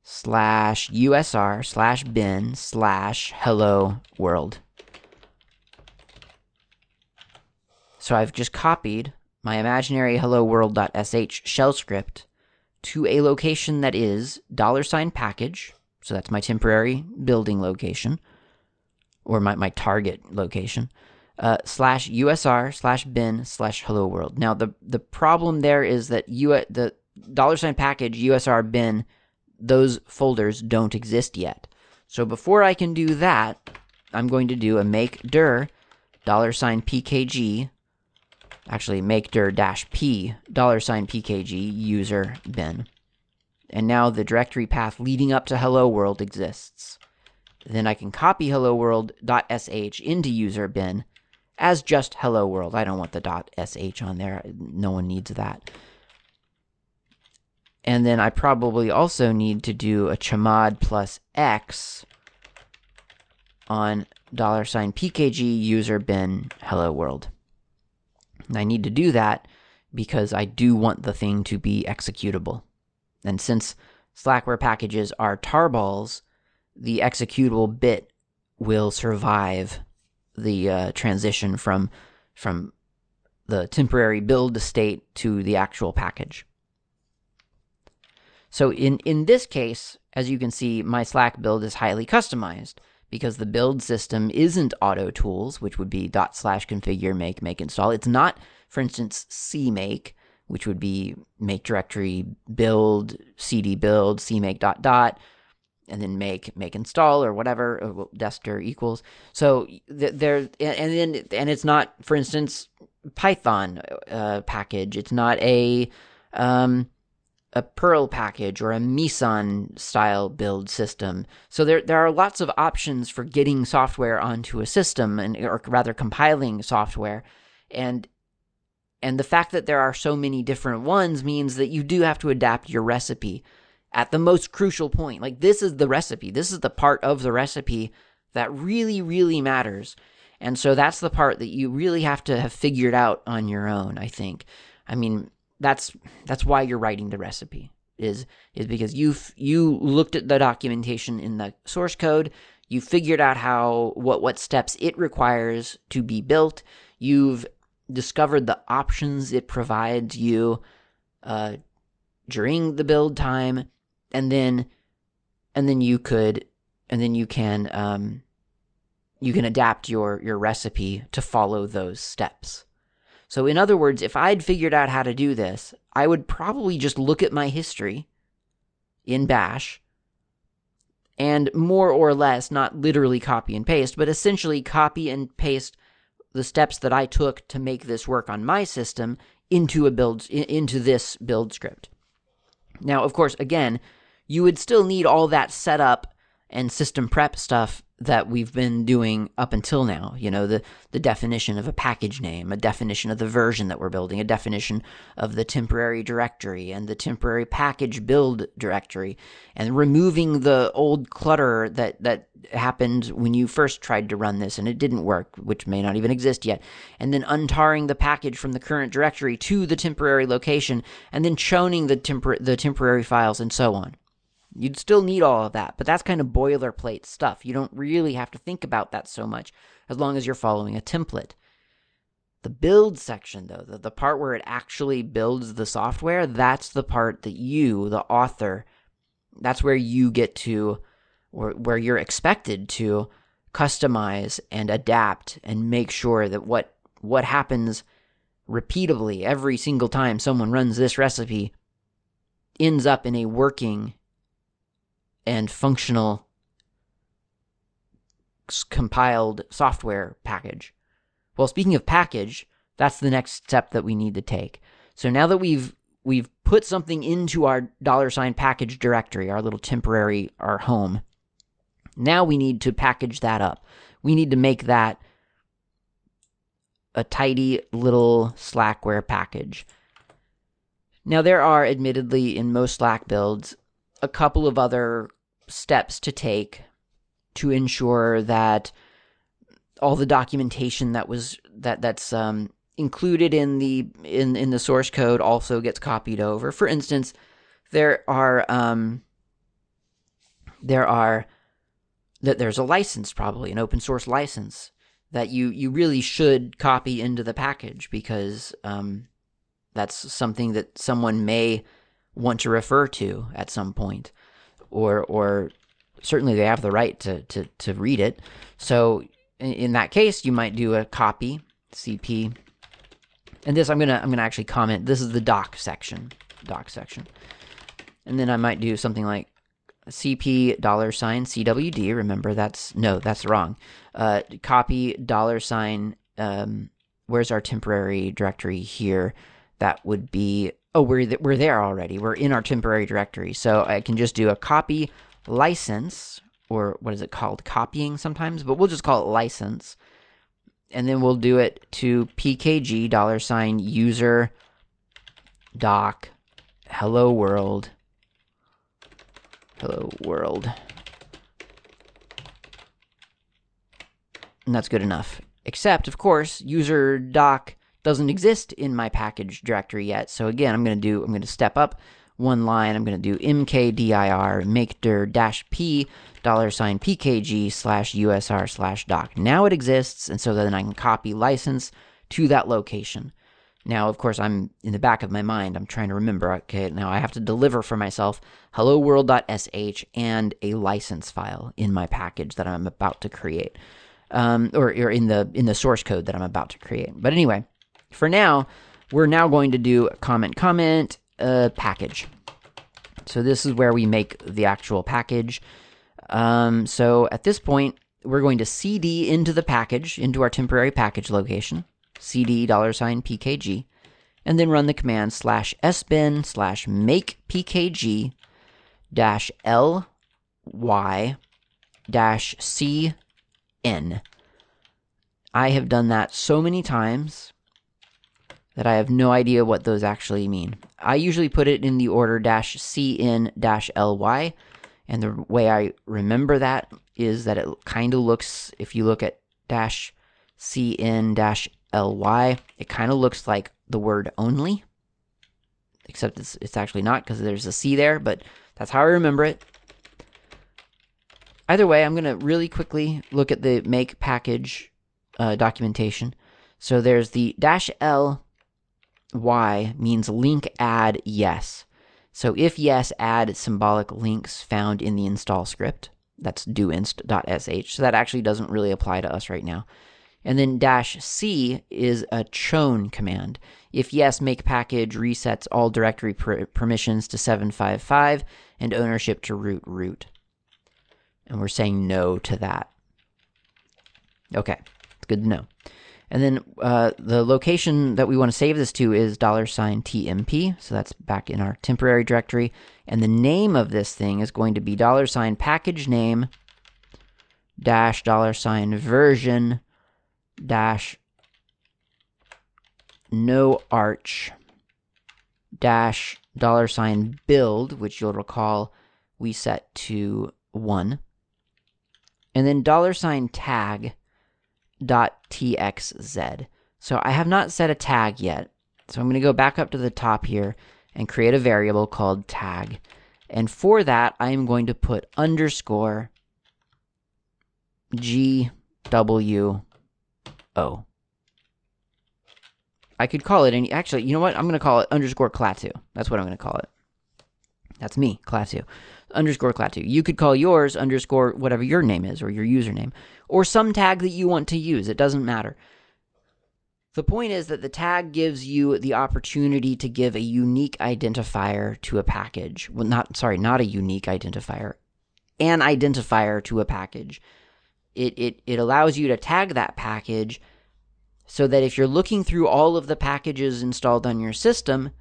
S1: slash usr slash bin slash hello world. So I've just copied my imaginary hello world.sh shell script to a location that is dollar sign package. So that's my temporary building location or my, my target location. uh, slash usr slash bin slash hello world. Now the the problem there is that you the dollar sign package usr bin those folders don't exist yet. So before I can do that, I'm going to do a make dir dollar sign pkg actually make dir dash p dollar sign pkg user bin and now the directory path leading up to hello world exists then I can copy hello world.sh into user bin as just hello world. I don't want the .sh on there. No one needs that. And then I probably also need to do a chmod plus x on dollar sign pkg user bin hello world. And I need to do that because I do want the thing to be executable. And since Slackware packages are tarballs, the executable bit will survive the uh, transition from from the temporary build state to the actual package. So in in this case, as you can see, my Slack build is highly customized because the build system isn't auto tools, which would be dot slash configure make make install. It's not, for instance, cmake, which would be make directory build cd build cmake dot dot and then make make install or whatever uh, destr equals so there and then and it's not for instance python uh, package it's not a um, a perl package or a meson style build system so there there are lots of options for getting software onto a system and or rather compiling software and and the fact that there are so many different ones means that you do have to adapt your recipe at the most crucial point. Like, this is the recipe. This is the part of the recipe that really, really matters. And so that's the part that you really have to have figured out on your own, I think. I mean, that's that's why you're writing the recipe is is because you you looked at the documentation in the source code, you figured out how what what steps it requires to be built, you've discovered the options it provides you uh, during the build time, and then and then you could and then you can um, you can adapt your your recipe to follow those steps. So in other words, if I'd figured out how to do this, I would probably just look at my history in bash and more or less not literally copy and paste, but essentially copy and paste the steps that I took to make this work on my system into a build into this build script. Now, of course, again, you would still need all that setup and system prep stuff that we've been doing up until now. You know, the, the definition of a package name, a definition of the version that we're building, a definition of the temporary directory and the temporary package build directory, and removing the old clutter that, that happened when you first tried to run this and it didn't work, which may not even exist yet, and then untarring the package from the current directory to the temporary location, and then choning the, tempor- the temporary files and so on. You'd still need all of that, but that's kind of boilerplate stuff. You don't really have to think about that so much as long as you're following a template. The build section, though, the, the part where it actually builds the software, that's the part that you, the author, that's where you get to, or where you're expected to customize and adapt and make sure that what what happens repeatedly every single time someone runs this recipe ends up in a working and functional compiled software package. Well, speaking of package, that's the next step that we need to take. So now that we've we've put something into our dollar sign package directory, our little temporary our home, now we need to package that up. We need to make that a tidy little Slackware package. Now there are admittedly in most Slack builds a couple of other steps to take to ensure that all the documentation that was that that's um, included in the in in the source code also gets copied over. For instance, there are um, there are that there's a license probably an open source license that you you really should copy into the package because um, that's something that someone may want to refer to at some point, or or certainly they have the right to to to read it. So in that case, you might do a copy cp. And this I'm gonna I'm gonna actually comment. This is the doc section, doc section, and then I might do something like cp dollar sign cwd. Remember that's no, that's wrong. Uh, copy dollar sign. Um, where's our temporary directory here? That would be oh we're th- we're there already. We're in our temporary directory, so I can just do a copy license or what is it called? Copying sometimes, but we'll just call it license. And then we'll do it to pkg dollar sign user doc hello world hello world. And that's good enough. Except, of course, user doc doesn't exist in my package directory yet. So again, I'm going to do, I'm going to step up one line. I'm going to do mkdir make dir dash p dollar sign pkg slash usr slash doc. Now it exists, and so then I can copy license to that location. Now, of course, I'm in the back of my mind, I'm trying to remember, okay, now I have to deliver for myself hello world.sh and a license file in my package that I'm about to create. Um, or, or in the in the source code that I'm about to create. But anyway, for now, we're now going to do comment comment uh, package. So this is where we make the actual package. Um, so at this point, we're going to cd into the package, into our temporary package location, cd dollar sign pkg, and then run the command slash sbin slash make pkg dash ly dash cn. I have done that so many times that I have no idea what those actually mean. I usually put it in the order dash cn dash ly, and the way I remember that is that it kind of looks, if you look at dash cn dash ly, it kind of looks like the word only, except it's, it's actually not because there's a C there, but that's how I remember it. Either way, I'm going to really quickly look at the make package uh, documentation. So there's the dash L Y means link add yes. So if yes, add symbolic links found in the install script. That's doinst.sh. So that actually doesn't really apply to us right now. And then dash C is a chown command. If yes, make package resets all directory per- permissions to 755 and ownership to root root. And we're saying no to that. Okay, it's good to know. And then uh, the location that we want to save this to is dollar sign TMP. So that's back in our temporary directory. And the name of this thing is going to be dollar sign package name dash dollar sign version dash no arch dash dollar sign build, which you'll recall we set to one. And then dollar sign tag txz. So I have not set a tag yet. So I'm going to go back up to the top here and create a variable called tag. And for that, I am going to put underscore GWO. I could call it any. Actually, you know what? I'm going to call it underscore Klaatu. That's what I'm going to call it. That's me, Klaatu underscore Klaatu. You could call yours underscore whatever your name is or your username or some tag that you want to use. It doesn't matter. The point is that the tag gives you the opportunity to give a unique identifier to a package. Well, not, sorry, not a unique identifier, an identifier to a package. It, it, it allows you to tag that package so that if you're looking through all of the packages installed on your system,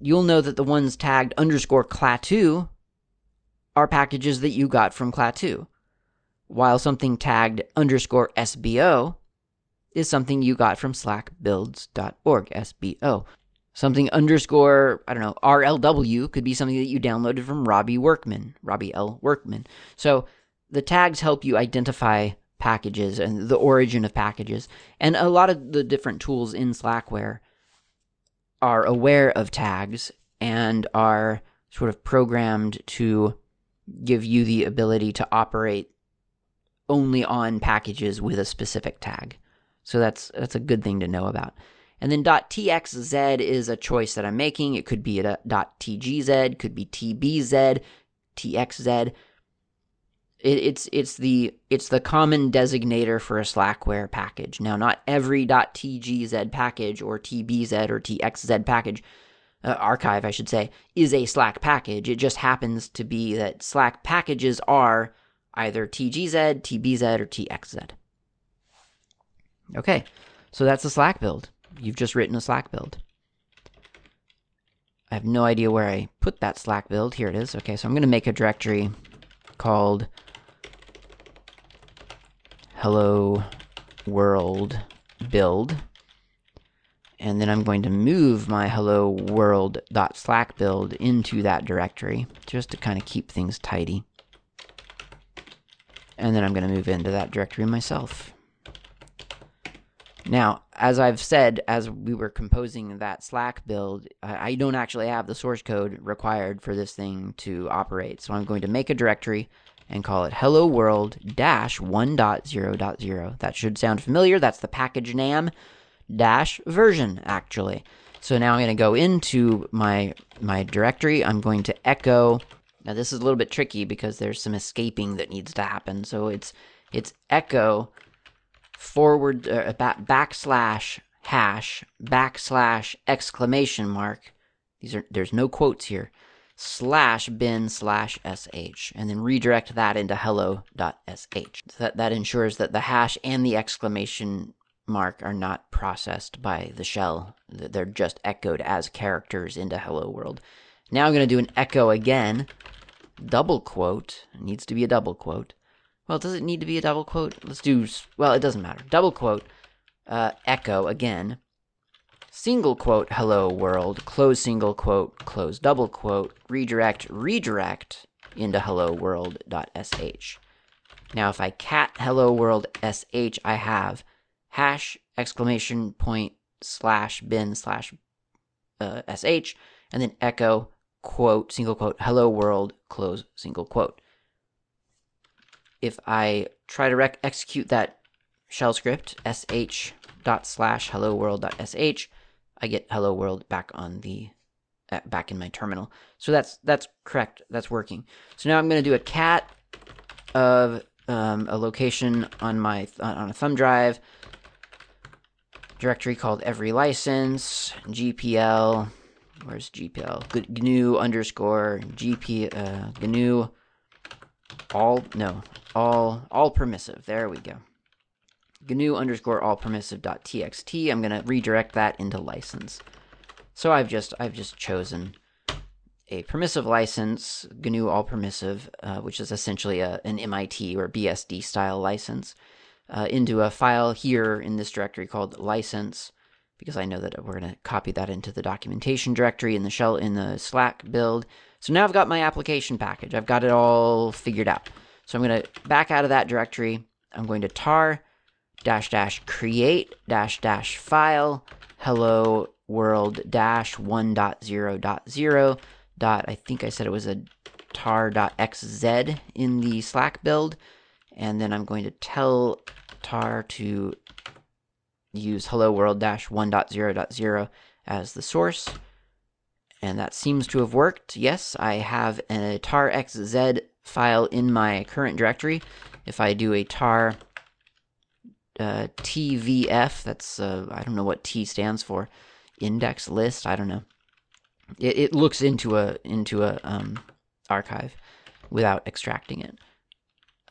S1: you'll know that the ones tagged underscore Klaatu are packages that you got from Klaatu, while something tagged underscore SBO is something you got from slackbuilds.org, SBO. Something underscore, I don't know, RLW could be something that you downloaded from Robby Workman, Robby L. Workman. So the tags help you identify packages and the origin of packages. And a lot of the different tools in Slackware are aware of tags and are sort of programmed to give you the ability to operate only on packages with a specific tag. So that's that's a good thing to know about. And then .txz is a choice that I'm making. It could be a .tgz, could be tbz, txz. It, it's it's the it's the common designator for a Slackware package. Now, not every .tgz package or tbz or txz package uh, archive, I should say, is a Slack package. It just happens to be that Slack packages are either tgz, tbz, or txz. Okay, so that's a Slack build. You've just written a Slack build. I have no idea where I put that Slack build. Here it is. Okay, so I'm going to make a directory called hello world build. And then I'm going to move my hello world.slack build into that directory just to kind of keep things tidy. And then I'm going to move into that directory myself. Now, as I've said, as we were composing that Slack build, I don't actually have the source code required for this thing to operate. So I'm going to make a directory and call it hello world dash 1.0.0. That should sound familiar. That's the package name dash version, actually. So now I'm going to go into my my directory. I'm going to echo. Now this is a little bit tricky because there's some escaping that needs to happen. So it's it's echo forward uh, back, backslash hash backslash exclamation mark. These are there's no quotes here. Slash bin slash sh and then redirect that into hello.sh. So that that ensures that the hash and the exclamation mark are not processed by the shell. They're just echoed as characters into hello world. Now I'm going to do an echo again. Double quote. It needs to be a double quote. Well, does it need to be a double quote? Let's do, well, it doesn't matter. Double quote, uh, echo again. Single quote, hello world. Close single quote, close double quote. Redirect, redirect into hello world.sh. Now, if I cat hello world sh, I have hash exclamation point slash bin slash uh, sh, and then echo quote single quote hello world close single quote if I try to rec- execute that shell script, sh dot slash hello world dot sh, I get hello world back on the uh, back in my terminal. So that's that's correct. That's working. So now I'm going to do a cat of um, a location on my on a thumb drive directory called every license gpl. Where's GPL? GNU underscore GP uh, GNU all no all all permissive. There we go. GNU underscore all permissive dot txt. I'm gonna redirect that into license. So I've just I've just chosen a permissive license, GNU all permissive, uh, which is essentially a, an MIT or BSD style license, uh, into a file here in this directory called license, because I know that we're going to copy that into the documentation directory in the shell in the Slack build. So now I've got my application package. I've got it all figured out. So I'm going to back out of that directory. I'm going to tar dash dash create dash dash file hello world dash 1.0.0 dot I think I said it was a tar.xz in the Slack build. And then I'm going to tell tar to use hello world dash 1.0.0 as the source. And that seems to have worked. Yes, I have a tar xz file in my current directory. If I do a tar uh, tvf, that's, uh, I don't know what T stands for, index list, I don't know. It, it looks into a, into a um, archive without extracting it.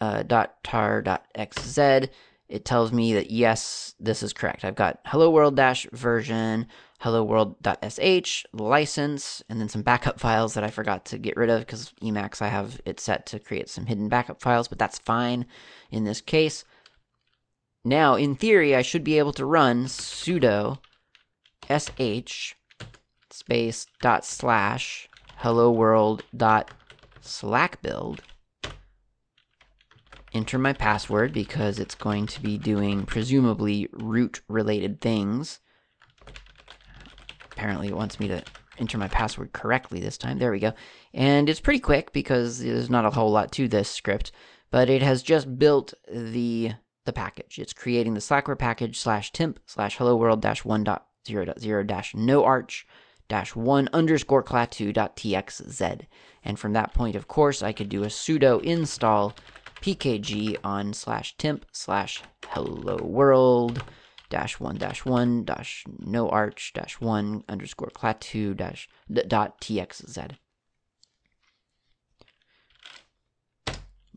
S1: Uh, .tar.xz it tells me that yes, this is correct. I've got hello world dash version, hello world .sh license, and then some backup files that I forgot to get rid of because Emacs I have it set to create some hidden backup files, but that's fine in this case. Now, in theory, I should be able to run sudo sh space dot slash hello world dot slack build enter my password because it's going to be doing presumably root related things. Apparently, it wants me to enter my password correctly this time. There we go. And it's pretty quick because there's not a whole lot to this script, but it has just built the the package. It's creating the Slackware package slash temp slash hello world dash one dot zero dot zero dash no arch dash one underscore klaatu dot txz. And from that point, of course, I could do a sudo install pkg on slash temp slash hello world dash one dash one dash no arch dash one underscore klaatu dash dot txz.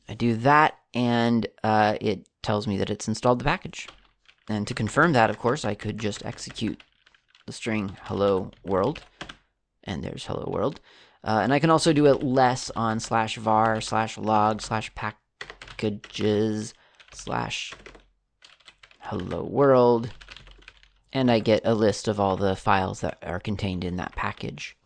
S1: I do that, and uh, it tells me that it's installed the package. And to confirm that, of course, I could just execute the string hello world, and there's hello world. Uh, and I can also do it less on slash var slash log slash packages slash hello world, and I get a list of all the files that are contained in that package.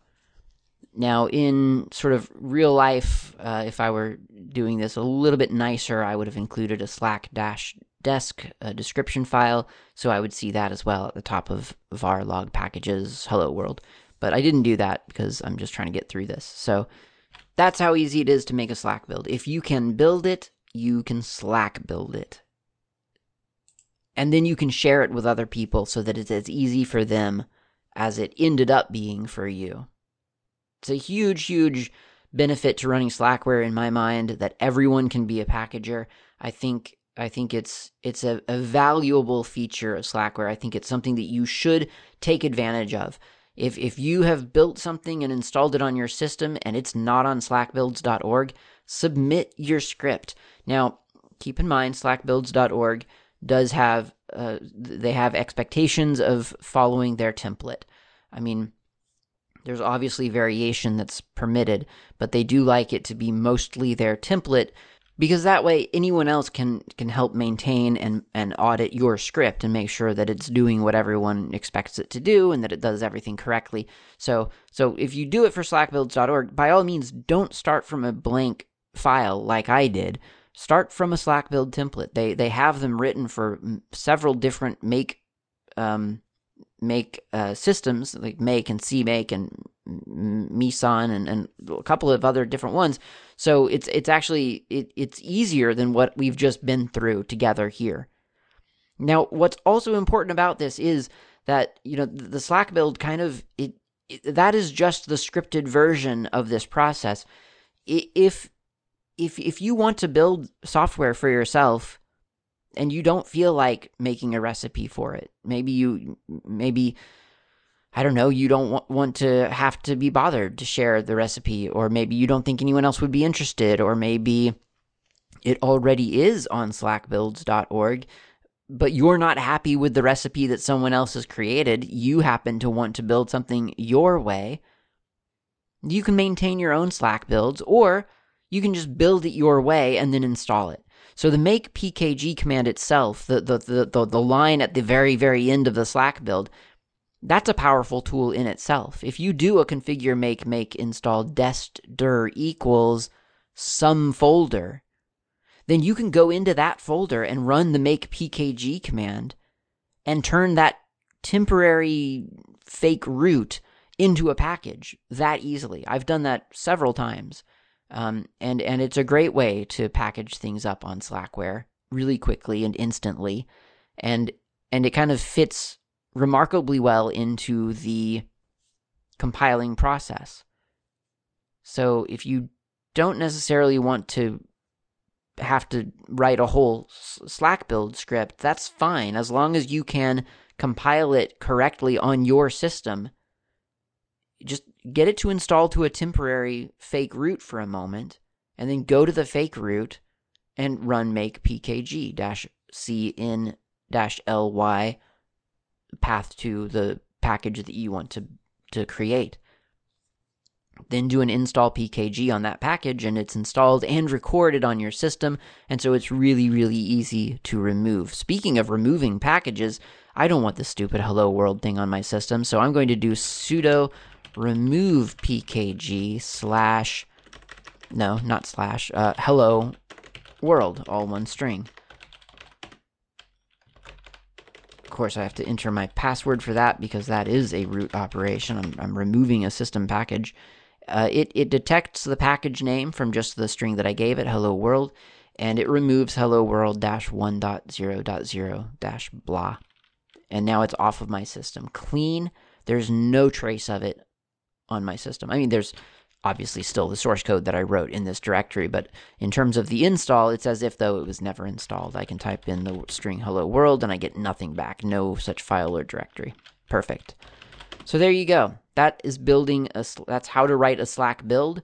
S1: Now, in sort of real life, uh, if I were doing this a little bit nicer, I would have included a Slack dash desk uh, description file, so I would see that as well at the top of var log packages hello world. But I didn't do that because I'm just trying to get through this. So that's how easy it is to make a Slack build. If you can build it, you can Slack build it. And then you can share it with other people so that it's as easy for them as it ended up being for you. It's a huge, huge benefit to running Slackware in my mind that everyone can be a packager. I think I think it's it's a, a valuable feature of Slackware. I think it's something that you should take advantage of. If if you have built something and installed it on your system and it's not on slackbuilds.org, submit your script. Now, keep in mind slackbuilds.org does have uh, they have expectations of following their template. I mean, there's obviously variation that's permitted, but they do like it to be mostly their template because that way anyone else can can help maintain and and audit your script and make sure that it's doing what everyone expects it to do and that it does everything correctly. So so if you do it for slackbuilds.org, by all means don't start from a blank file like I did. Start from a Slack build template. They they have them written for several different make um, make uh, systems like Make and CMake and Meson and, and a couple of other different ones. So it's it's actually it, it's easier than what we've just been through together here. Now, what's also important about this is that you know the Slack build kind of it, it that is just the scripted version of this process. If if if you want to build software for yourself and you don't feel like making a recipe for it. Maybe you, maybe, I don't know, you don't want, to have to be bothered to share the recipe, or maybe you don't think anyone else would be interested, or maybe it already is on slackbuilds.org, but you're not happy with the recipe that someone else has created. You happen to want to build something your way. You can maintain your own Slack builds, or you can just build it your way and then install it. So the make pkg command itself, the, the, the, the, the line at the very, very end of the Slack build, that's a powerful tool in itself. If you do a configure make make install dest dir equals some folder, then you can go into that folder and run the make pkg command and turn that temporary fake root into a package that easily. I've done that several times. Um, and and it's a great way to package things up on Slackware really quickly and instantly, and and it kind of fits remarkably well into the compiling process. So if you don't necessarily want to have to write a whole Slack build script, that's fine as long as you can compile it correctly on your system. Just get it to install to a temporary fake root for a moment, and then go to the fake root and run make pkg dash ly path to the package that you want to, to create. Then do an install pkg on that package, and it's installed and recorded on your system, and so it's really, really easy to remove. Speaking of removing packages, I don't want the stupid hello world thing on my system, so I'm going to do sudo remove pkg slash, no, not slash, uh, hello world, all one string. Of course, I have to enter my password for that because that is a root operation. I'm, I'm removing a system package. Uh, it, it detects the package name from just the string that I gave it, hello world, and it removes hello world dash 1.0.0 dash blah. And now it's off of my system. Clean. There's no trace of it on my system. I mean, there's obviously still the source code that I wrote in this directory, but in terms of the install, it's as if though it was never installed. I can type in the string hello world and I get nothing back, no such file or directory. Perfect. So there you go. That is building a that's how to write a Slack build.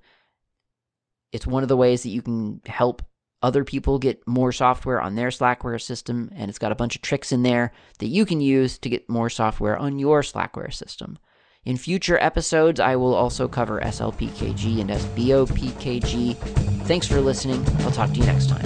S1: It's one of the ways that you can help other people get more software on their Slackware system, and it's got a bunch of tricks in there that you can use to get more software on your Slackware system. In future episodes, I will also cover SLPKG and SBOPKG. Thanks for listening. I'll talk to you next time.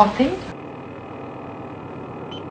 S2: May